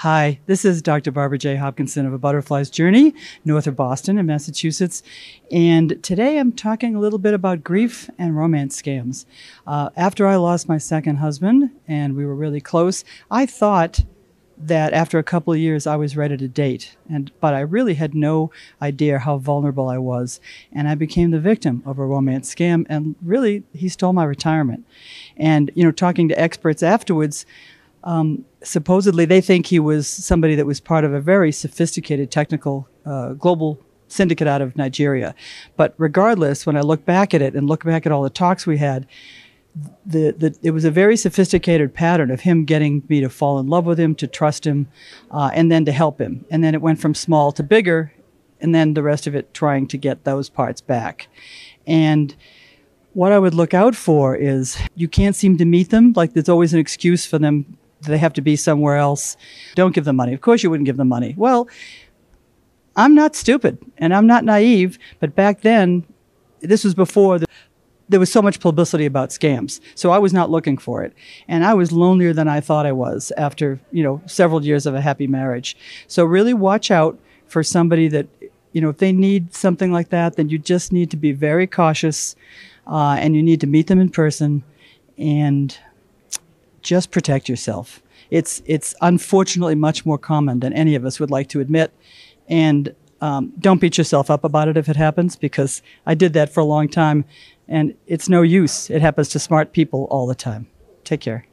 Hi, this is Dr. Barbara J. Hopkinson of A Butterfly's Journey, north of Boston in Massachusetts. And today I'm talking a little bit about grief and romance scams. Uh, after I lost my second husband and we were really close, I thought that after a couple of years I was ready to date and but I really had no idea how vulnerable I was and I became the victim of a romance scam and really he stole my retirement and you know talking to experts afterwards um, supposedly, they think he was somebody that was part of a very sophisticated technical uh, global syndicate out of Nigeria. But regardless, when I look back at it and look back at all the talks we had, the, the, it was a very sophisticated pattern of him getting me to fall in love with him, to trust him, uh, and then to help him. And then it went from small to bigger, and then the rest of it trying to get those parts back. And what I would look out for is you can't seem to meet them. Like there's always an excuse for them they have to be somewhere else? Don't give them money. Of course, you wouldn't give them money. Well, I'm not stupid and I'm not naive, but back then, this was before the, there was so much publicity about scams. So I was not looking for it. And I was lonelier than I thought I was after, you know, several years of a happy marriage. So really watch out for somebody that, you know, if they need something like that, then you just need to be very cautious uh, and you need to meet them in person and just protect yourself. It's, it's unfortunately much more common than any of us would like to admit. And um, don't beat yourself up about it if it happens, because I did that for a long time and it's no use. It happens to smart people all the time. Take care.